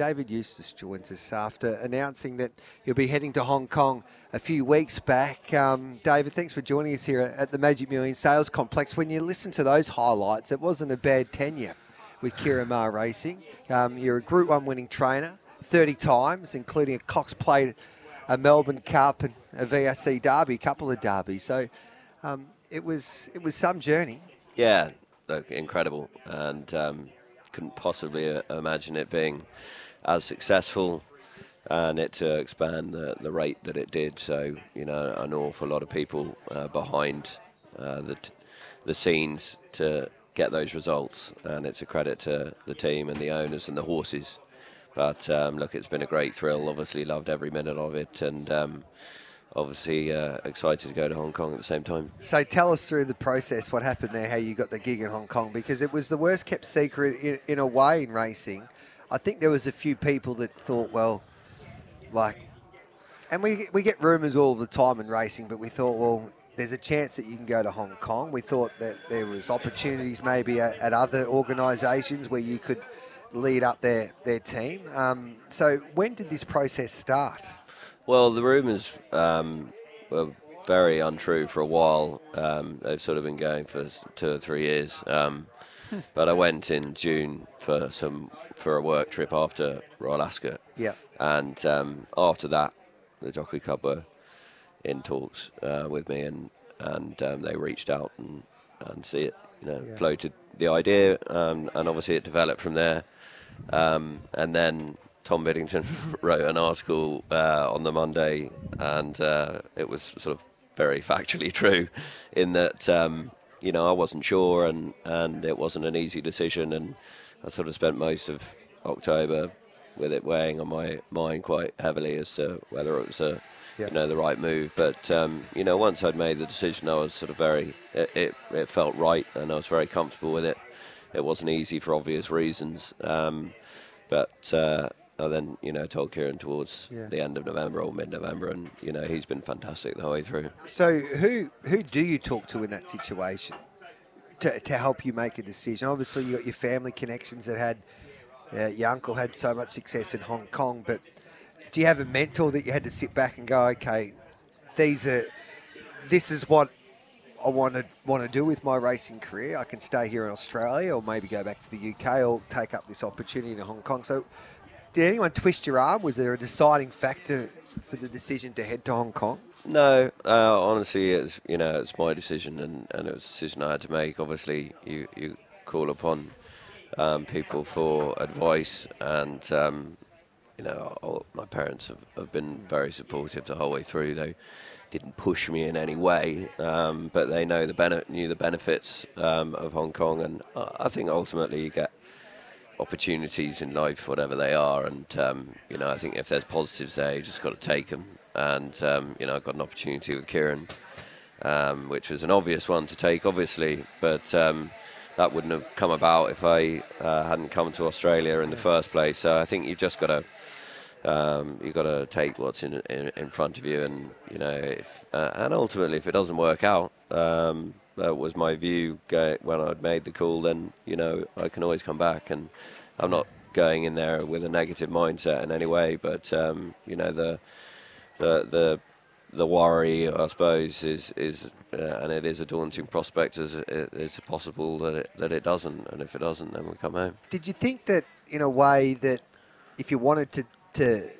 David Eustace joins us after announcing that he'll be heading to Hong Kong a few weeks back. Um, David, thanks for joining us here at the Magic Million Sales Complex. When you listen to those highlights, it wasn't a bad tenure with Maher Racing. Um, you're a Group 1 winning trainer 30 times, including a Cox Plate, a Melbourne Cup, and a VRC Derby, a couple of derbies. So um, it was it was some journey. Yeah, look, incredible. And um, couldn't possibly uh, imagine it being as successful and it to expand the, the rate that it did. So, you know, an awful lot of people uh, behind uh, the, t- the scenes to get those results. And it's a credit to the team and the owners and the horses. But um, look, it's been a great thrill. Obviously, loved every minute of it. And um, obviously uh, excited to go to Hong Kong at the same time. So tell us through the process what happened there, how you got the gig in Hong Kong, because it was the worst kept secret in, in a way in racing. I think there was a few people that thought, well, like, and we we get rumours all the time in racing, but we thought, well, there's a chance that you can go to Hong Kong. We thought that there was opportunities maybe at, at other organisations where you could lead up their their team. Um, so when did this process start? Well, the rumours um, were very untrue for a while. Um, they've sort of been going for two or three years. Um, but I went in June for some for a work trip after Royal Ascot. Yeah. And um, after that, the Jockey Club were in talks uh, with me, and and um, they reached out and and see it, you know, yeah. floated the idea, um, and obviously it developed from there. and then Tom Biddington wrote an article uh, on the Monday, and uh, it was sort of very factually true, in that um, you know I wasn't sure, and and it wasn't an easy decision, and I sort of spent most of October with it weighing on my mind quite heavily as to whether it was a yeah. you know the right move. But um, you know once I'd made the decision, I was sort of very it, it, it felt right, and I was very comfortable with it. It wasn't easy for obvious reasons, um, but uh, I then, you know, told Ciaron towards yeah. the end of November or mid-November, and you know he's been fantastic the whole way through. So, who who do you talk to in that situation to, to help you make a decision? Obviously, you got your family connections that had uh, your uncle had so much success in Hong Kong, but do you have a mentor that you had to sit back and go, okay, these are this is what I want to want to do with my racing career. I can stay here in Australia, or maybe go back to the UK, or take up this opportunity in Hong Kong. So, did anyone twist your arm? Was there a deciding factor for the decision to head to Hong Kong? No, uh, honestly, it's you know it's my decision, and, and it was a decision I had to make. Obviously, you you call upon um, people for advice, and um, you know my parents have, have, been very supportive the whole way through. They didn't push me in any way, um, but they know the bene- knew the benefits um, of Hong Kong, and I think ultimately you get opportunities in life, whatever they are. And um, you know, I think if there's positives there, you just got to take them. And um, you know, I got an opportunity with Ciaron, um, which was an obvious one to take, obviously, but um, that wouldn't have come about if I uh, hadn't come to Australia in the first place. So I think you've just got to. Um, you've got to take what's in, in, in front of you, and you know, if, uh, and ultimately, if it doesn't work out, um, that was my view when I'd made the call. Then you know I can always come back, and I'm not going in there with a negative mindset in any way. But um, you know the the the the worry, I suppose, is is uh, and it is a daunting prospect. As it, it's possible that it that it doesn't, and if it doesn't, then we come home. Did you think that in a way that if you wanted to to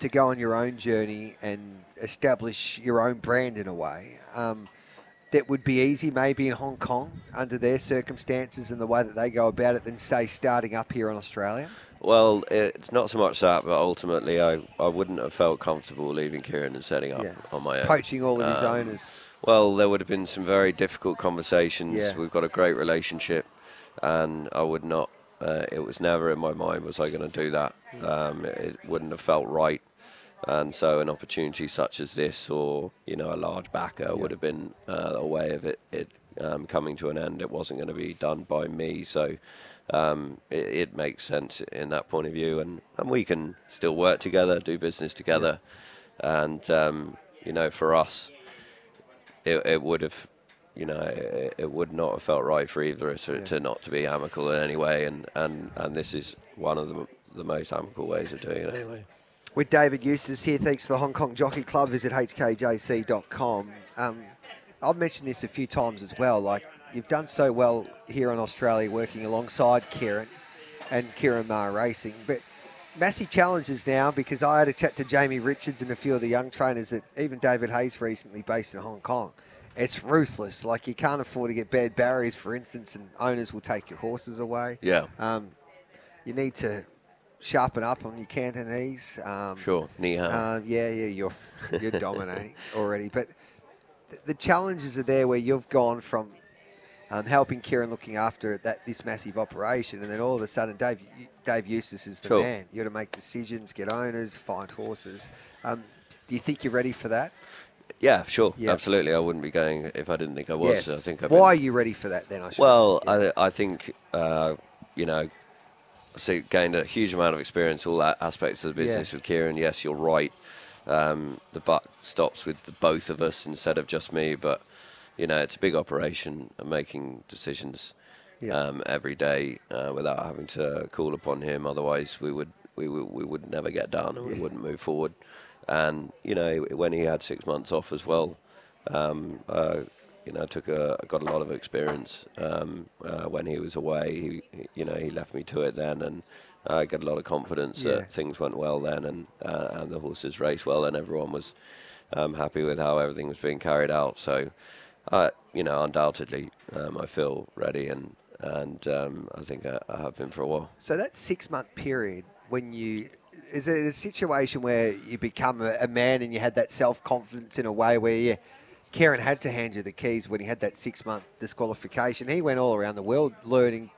to go on your own journey and establish your own brand in a way, um, that would be easy maybe in Hong Kong under their circumstances and the way that they go about it than say starting up here in Australia? Well, it's not so much that, but ultimately I, I wouldn't have felt comfortable leaving Ciaron and setting up yeah. on my own. Poaching all of his um, owners. Well, there would have been some very difficult conversations. Yeah. We've got a great relationship, and I would not. Uh, it was never in my mind was I going to do that. Um, it wouldn't have felt right and so an opportunity such as this, or you know, a large backer, yeah. would have been uh, a way of it, it um, coming to an end. It wasn't going to be done by me, so um, it, it, makes sense in that point of view, and, and we can still work together, do business together, yeah. and um, you know, for us, it, it would have. You know, it, it, would not have felt right for either of us yeah. to not to be amicable in any way, and, and, and this is one of the the most amicable ways of doing it anyway. With David Eustace here, thanks to the Hong Kong Jockey Club. Visit hkjc.com. Um, I've mentioned this a few times as well. Like you've done so well here in Australia, working alongside Ciaron and Ciaron Maher Racing, but massive challenges now because I had a chat to Jamie Richards and a few of the young trainers that even David Hayes recently based in Hong Kong. It's ruthless. Like you can't afford to get bad barriers, for instance, and owners will take your horses away. Yeah. Um, you need to sharpen up on your Cantonese. Um, Sure, ni uh, yeah, yeah, you're you're dominating already. But th- the challenges are there where you've gone from um, helping Ciaron looking after that this massive operation, and then all of a sudden, Dave Dave Eustace is the Sure. man. You got to make decisions, get owners, find horses. Um, do you think you're ready for that? Yeah, sure, Yeah. absolutely. I wouldn't be going if I didn't think I was. yes. I think I've Why are you ready for that then? I should Well, yeah. I, I think uh, you know, so gained a huge amount of experience all that aspects of the Yeah. business with Ciaron. Yes, you're right. Um, the buck stops with the both of us instead of just me, but you know, it's a big operation and making decisions Yeah. um, every day uh, without having to call upon him. Otherwise, we would we would, we would never get done and we wouldn't move forward. And you know, when he had six months off as well, um, uh, you know, took a got a lot of experience um, uh, when he was away. He, you know, he left me to it then, and I got a lot of confidence Yeah. that things went well then, and uh, and the horses raced well, and everyone was um, happy with how everything was being carried out. So, uh, you know, undoubtedly, um, I feel ready, and and um, I think I, I have been for a while. So that six month period when you is it a situation where you become a, a man and you had that self confidence in a way where you Ciaron had to hand you the keys when he had that six month disqualification. He went all around the world learning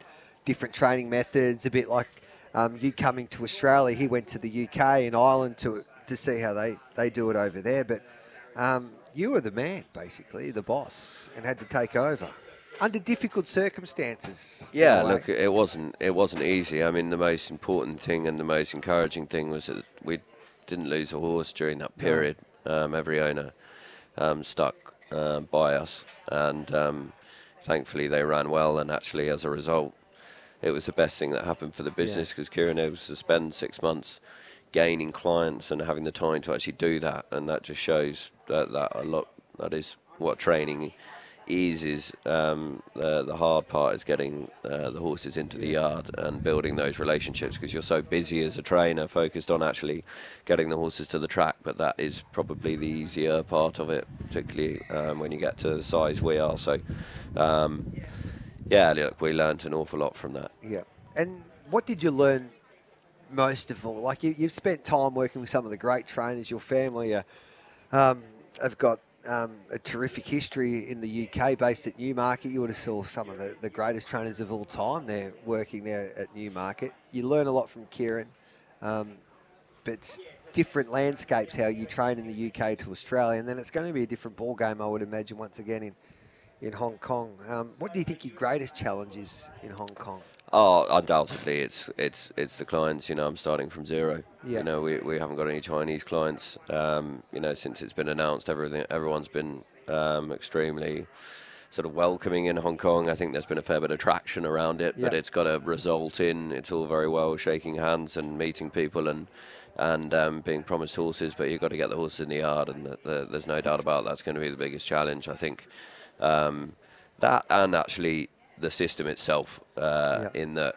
different training methods, a bit like um, you coming to Australia. He went to the UK and Ireland to to see how they, they do it over there. But um, you were the man, basically, the boss, and had to take over under difficult circumstances. Yeah, look, it wasn't it wasn't easy. I mean, the most important thing and the most encouraging thing was that we didn't lose a horse during that period. Um, every owner um, stuck um, by us, and um, thankfully they ran well. And actually, as a result, it was the best thing that happened for the business because Ciaron was to spend six months gaining clients and having the time to actually do that, and that just shows that, that a lot. That is what training Is um, the the hard part is getting uh, the horses into the yard and building those relationships because you're so busy as a trainer, focused on actually getting the horses to the track. But that is probably the easier part of it, particularly um, when you get to the size we are. So. Um, yeah, look, we learnt an awful lot from that. Yeah. And what did you learn most of all? Like you, you've spent time working with some of the great trainers. Your family are, um, have got um, a terrific history in the UK, based at Newmarket. You would have saw some of the, the greatest trainers of all time there working there at Newmarket. You learn a lot from Ciaron, um, but different landscapes how you train in the UK to Australia, and then it's going to be a different ball game, I would imagine, once again in in Hong Kong. Um, what do you think your greatest challenge is in Hong Kong? Oh, undoubtedly, it's it's it's the clients. You know, I'm starting from zero. Yeah. You know, we, we haven't got any Chinese clients. Um, you know, since it's been announced, everything everyone's been um, extremely sort of welcoming in Hong Kong. I think there's been a fair bit of traction around it, but it's got to result in it's all very well shaking hands and meeting people and and um, being promised horses, but you've got to get the horses in the yard, and the, the, there's no doubt about that's going to be the biggest challenge. I think um, that and actually the system itself, uh, Yeah. in that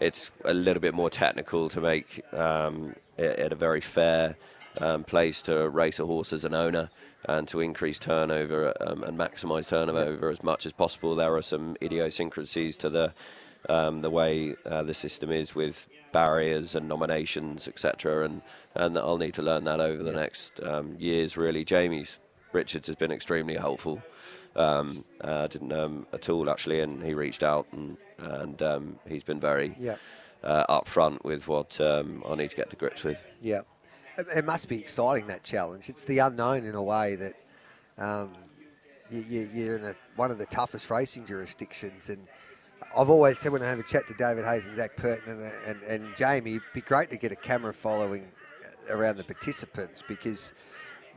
it's a little bit more technical to make um, it, it a very fair um, place to race a horse as an owner and to increase turnover um, and maximise turnover as much as possible. There are some idiosyncrasies to the um, the way uh, the system is with barriers and nominations, etc. And and I'll need to learn that over the next um, years. Really, Jamie's Richards has been extremely helpful. Um, uh, I didn't know him at all actually, and he reached out and and um, he's been very Yeah. uh, upfront with what um, I need to get to grips with. Yeah, it, it must be exciting that challenge. It's the unknown in a way that um, you, you, you're in a, one of the toughest racing jurisdictions. And I've always said when I have a chat to David Hayes and Zac Purton and, and, and Jamie, it'd be great to get a camera following around the participants because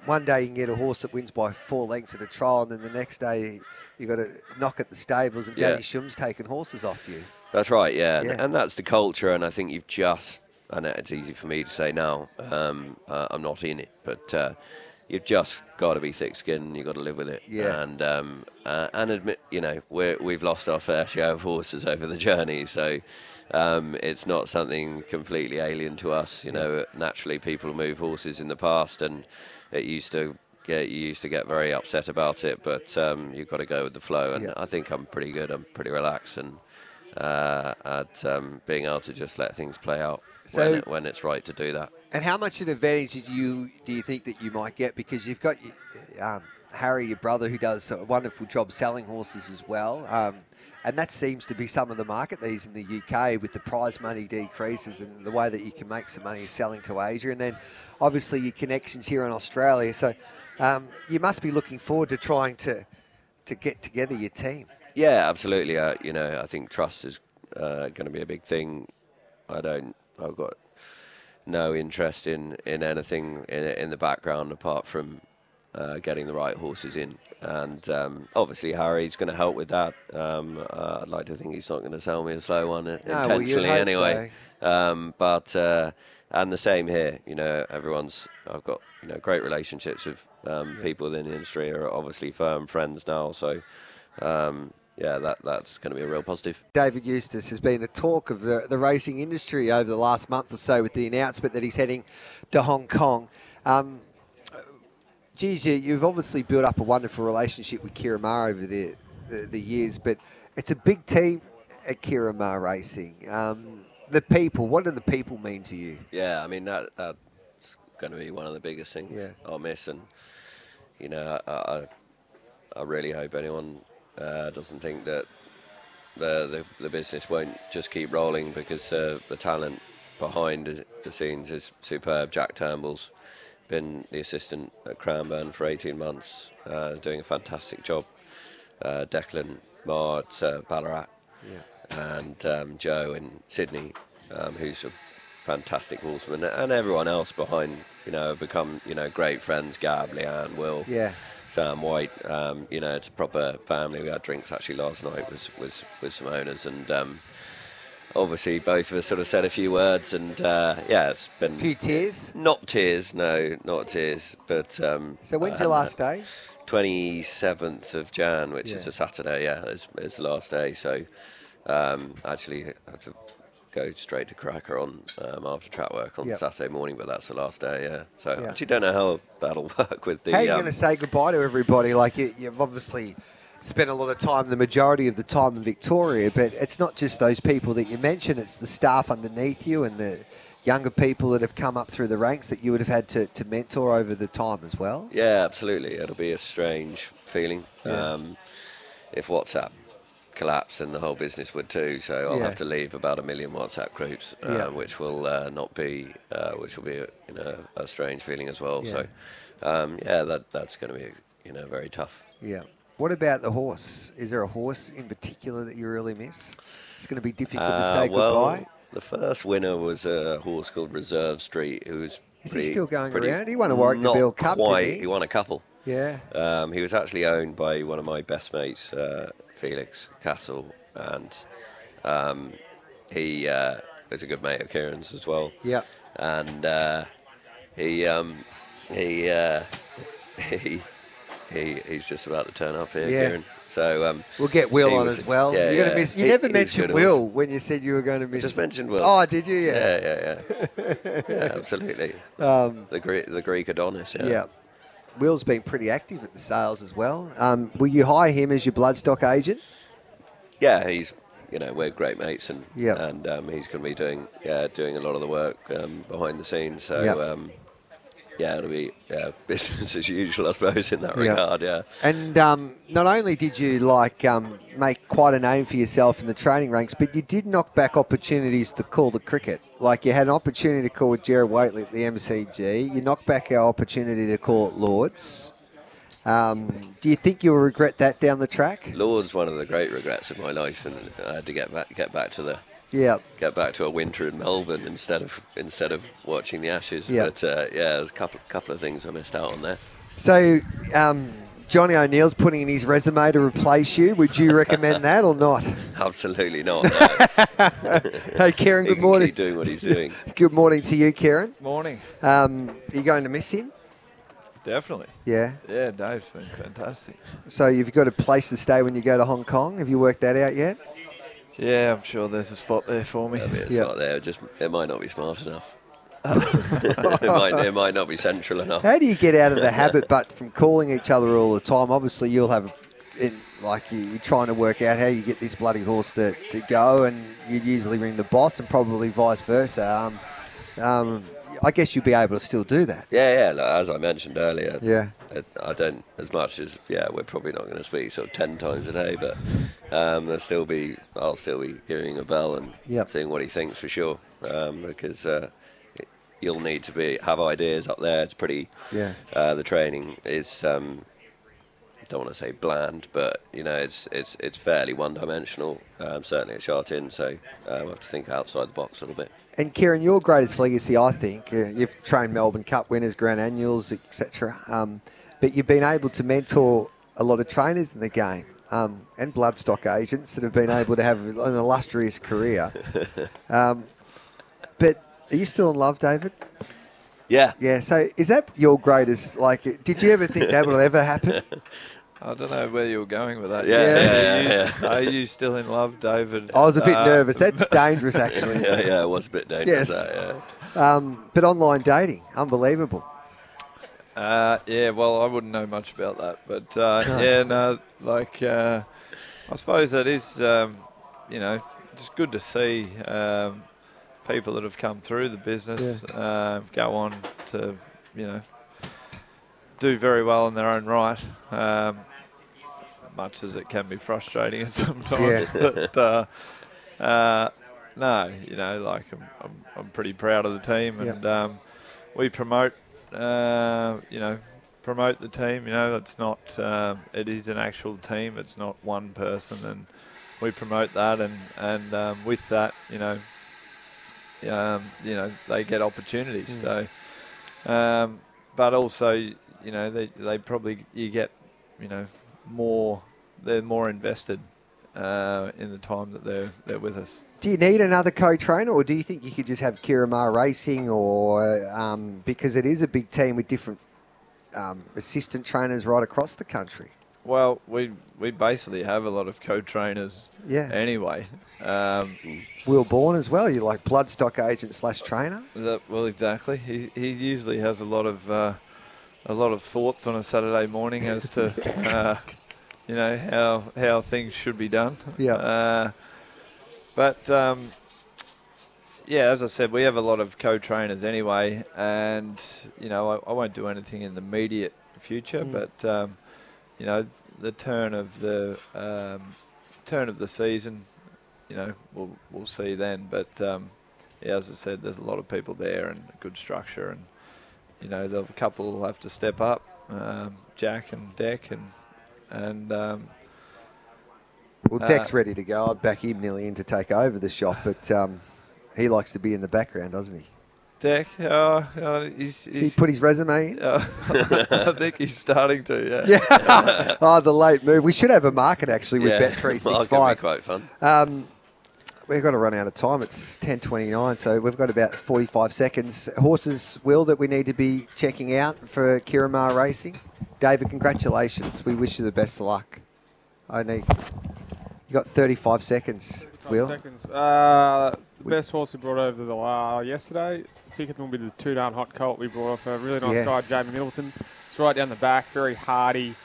one day you can get a horse that wins by four lengths at a trial, and then the next day you've got to knock at the stables and Yeah. Danny Shum's taking horses off you. That's right, yeah, and- Yeah. And, that's the culture. And I think you've just and it's easy for me to say now. Um, uh, I'm not in it, but uh, you've just got to be thick-skinned. You've got to live with it. Yeah. And um, uh, and admit, you know, we're, we've lost our fair share of horses over the journey, so. Um, it's not something completely alien to us, you know. Naturally, people move horses in the past, and it used to get you used to get very upset about it, but um, you've got to go with the flow. And Yeah. I think I'm pretty good. I'm pretty relaxed and uh, at um, being able to just let things play out So- when, it, when it's right to do that. And how much of an advantage did you do you think that you might get because you've got um, Harry, your brother, who does a wonderful job selling horses as well. And that seems to be some of the market these in the UK with the prize money decreases and the way that you can make some money is selling to Asia. And then obviously your connections here in Australia. So um, you must be looking forward to trying to, to get together your team. Yeah, absolutely. Uh, you know, I think trust is uh, going to be a big thing. I don't. I've got no interest in in anything in in the background apart from uh, getting the right horses in. And um, obviously, Harry's going to help with that. Um, uh, I'd like to think he's not going to sell me a slow one uh, No, well, intentionally, hope anyway. Um, but uh, and the same here. You know, everyone's. I've got you know great relationships with um, people within the industry. Are obviously firm friends now. So um, yeah, that that's going to be a real positive. David Eustace has been the talk of the, the racing industry over the last month or so with the announcement that he's heading to Hong Kong. Um, geez, you, you've obviously built up a wonderful relationship with Ciaron Maher over the, the, the years, but it's a big team at Ciaron Maher Racing. Um, the people, what do the people mean to you? Yeah, I mean that that's going to be one of the biggest things Yeah. I'll miss, and you know, I I, I really hope anyone uh, doesn't think that the, the the business won't just keep rolling because uh, the talent behind the- the scenes is superb. Jack Turnbull's been the assistant at Cranbourne for 18 months, uh, doing a fantastic job. Uh, Declan at uh, Ballarat and um, Joe in Sydney, um, who's a fantastic horseman, and everyone else behind, you know, have become, you know, great friends. Gab, Leanne, Will, Yeah. Sam White. Um, you know, it's a proper family. We had drinks actually last night with with, with some owners, and um, obviously both of us sort of said a few words, and uh, yeah, it's been A few tears. Not tears, no, not tears, but. Um, So when's uh, your last day? 27th of Jan, which is a Saturday. Yeah, is, is the last day. So um, actually, I have to go straight to Cracker on um, after track work on Yep. Saturday morning, but that's the last day. Yeah. So Yeah. I actually don't know how that'll work with the. How are you um, going to say goodbye to everybody? Like you, you've obviously spent a lot of time, the majority of the time in Victoria, but it's not just those people that you mentioned. It's the staff underneath you and the younger people that have come up through the ranks that you would have had to, to mentor over the time as well. Yeah, absolutely. It'll be a strange feeling. Yeah. Um, if WhatsApp collapsed, then the whole business would too. So I'll Yeah. have to leave about a million WhatsApp groups, uh, Yeah. which will uh, not be, uh, which will be, a, you know, a strange feeling as well. So, um, yeah, that that's going to be, you know, very tough. Yeah. What about the horse? Is there a horse in particular that you really miss? It's going to be difficult to Uh, say well, goodbye. the first winner was a horse called Reserve Street, who was. Is he still going pretty- around? He won a Warwick Bill Cup, quite. he? He won a couple. Yeah. Um, he was actually owned by one of my best mates, uh, Felix Castle, and um, he uh, was a good mate of Ciaron's as well. Yeah. And uh, he um, he, uh, he he he's just about to turn up here, Yeah. Ciaron. So um, We'll get Will on was- as well. yeah, You're yeah. miss. You He- never mentioned Will when you said you were going to miss. Just mentioned Will. Oh, did you? Yeah. Yeah, yeah, yeah. yeah, absolutely. Um, The Greek, the Greek Adonis. Yeah. yeah. Will's been pretty active at the sales as well. Um, will you hire him as your bloodstock agent? Yeah, he's you know we're great mates and Yep. and um, he's going to be doing yeah doing a lot of the work um, behind the scenes. So Yep. um, yeah, it'll be yeah, business as usual, I suppose, in that Yep. regard. Yeah. And um, not only did you like um, make quite a name for yourself in the training ranks, but you did knock back opportunities to call the cricket. Like you had an opportunity to call with Gerard Whateley at the MCG. You knocked back our opportunity to call at Lords. Um, do you think you'll regret that down the track? Lord's one of the great regrets of my life, and I had to get back get back to the Yeah. get back to a winter in Melbourne instead of instead of watching the Ashes. Yeah. But uh, yeah, there's a couple couple of things I missed out on there. So, um, Johnny O'Neill's putting in his resume to replace you. Would you recommend that or not? Absolutely not. No. Hey, Ciaron, he good can morning. keep doing what he's doing. Good morning to you, Ciaron. Morning. Um, are you going to miss him? Definitely. Yeah. Yeah, Dave's been fantastic. So you've got a place to stay when you go to Hong Kong. Have you worked that out yet? Yeah, I'm sure there's a spot there for me. I mean, it's Yeah. not there. Just it might not be smart enough. it, might, it might not be central enough. How do you get out of the habit, but from calling each other all the time? Obviously, you'll have, in, like you- you're trying to work out how you get this bloody horse to, to go, and you'd usually ring the boss, and probably vice versa. Um, um, I guess you'll be able to still do that. Yeah, yeah. Like, as I mentioned earlier, Yeah. I don't as much as yeah. We're probably not going to speak sort of ten times a day, but um, there'll still be I'll still be hearing a bell and Yep. seeing what he thinks for sure, um, because uh, you'll need to be have ideas up there. It's pretty. Yeah. Uh, the training is. Um, don't want to say bland, but you know it's it's it's fairly one-dimensional. Um, certainly at Sha Tin, so um, I have to think outside the box a little bit. And Ciaron, your greatest legacy, I think, uh, you've trained Melbourne Cup winners, Grand Annuals, etc. Um, but you've been able to mentor a lot of trainers in the game um, and bloodstock agents that have been able to have an illustrious career. Um, but are you still in love, David? Yeah, Yeah. So is that your greatest? Like, did you ever think that will ever happen? I don't know where you were going with that. Yeah, Yeah. yeah, Are you, are you still in love, David? I was a bit Uh, nervous. That's dangerous, actually. yeah, yeah. It was a bit dangerous. Yes. That, yeah. Um, but online dating, unbelievable. Uh, yeah, well, I wouldn't know much about that, but uh, yeah, no, like uh, I suppose that is, um, you know, it's good to see um, people that have come through the business uh, go on to, you know, do very well in their own right. Um, much as it can be frustrating sometimes, Yeah. but uh, uh, no, you know, like I'm, I'm, I'm pretty proud of the team, Yeah. and um, we promote, uh, you know, promote the team. You know, it's not, um, it is an actual team. It's not one person, and we promote that, and and um, with that, you know, um, you know, they get opportunities. So, um, but also, you know, they they probably you get, you know, more. They're more invested uh, in the time that they're they're with us. Do you need another co-trainer, or do you think you could just have Ciaron Maher Racing, or um, because it is a big team with different um, assistant trainers right across the country? Well, we we basically have a lot of co-trainers Yeah. anyway. Um, Will Bourne as well. You're like bloodstock agent slash trainer. that, well, exactly. He he usually has a lot of uh, a lot of thoughts on a Saturday morning as to uh, you know how how things should be done. Yeah. Uh, but um, yeah, as I said, we have a lot of co-trainers anyway, and you know I, I won't do anything in the immediate future, Mm. but um, you know the turn of the um, turn of the season, you know we'll we'll see then. But um, yeah, as I said, there's a lot of people there and good structure, and you know the couple will have to step up, um, Jack and Deck, and and um, Well, Uh, Deck's ready to go. I'd back him nearly in to take over the shop, but um, he likes to be in the background, doesn't he? Deck. Uh, uh, he's, So he put his resume in. uh, I think he's starting to. Yeah. Yeah. oh, the late move. We should have a market actually with yeah. Bet three six be quite fun. Um, we've got to run out of time. It's ten twenty nine, so we've got about forty five seconds. Horses, Will, that we need to be checking out for Ciaron Maher Racing. David, congratulations. We wish you the best of luck. Need. You got thirty five seconds, Will. Seconds. Uh, the best horse we brought over the uh, yesterday. It will be the two down hot colt we brought off a really nice Yes. guy, Jamie Middleton. It's right down the back, very hardy,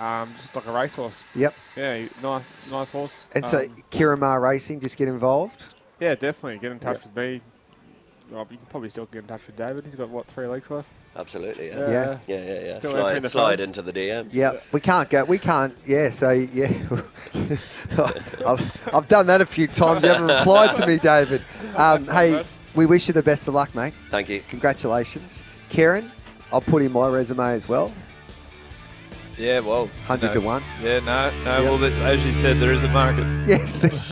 um, just like a racehorse. Yep. Yeah, nice, nice horse. And so Um, Ciaron Maher Racing, just get involved. yeah, definitely get in touch Yep. with me. Well, you can probably still get in touch with David. He's got what three legs left. Absolutely. Yeah. Yeah. Yeah. Yeah. Yeah. Yeah. Still Slide, the slide into the DMs. Yeah, we can't go. We can't. Yeah, so yeah, I've, I've done that a few times. You haven't replied to me, David. Um, hey, we wish you the best of luck, mate. Thank you. Congratulations, Karen. I'll put in my resume as well. Yeah. Well. 100 no. to one. Yeah. No. No. Yep. Well, as you said, there is a market. Yes.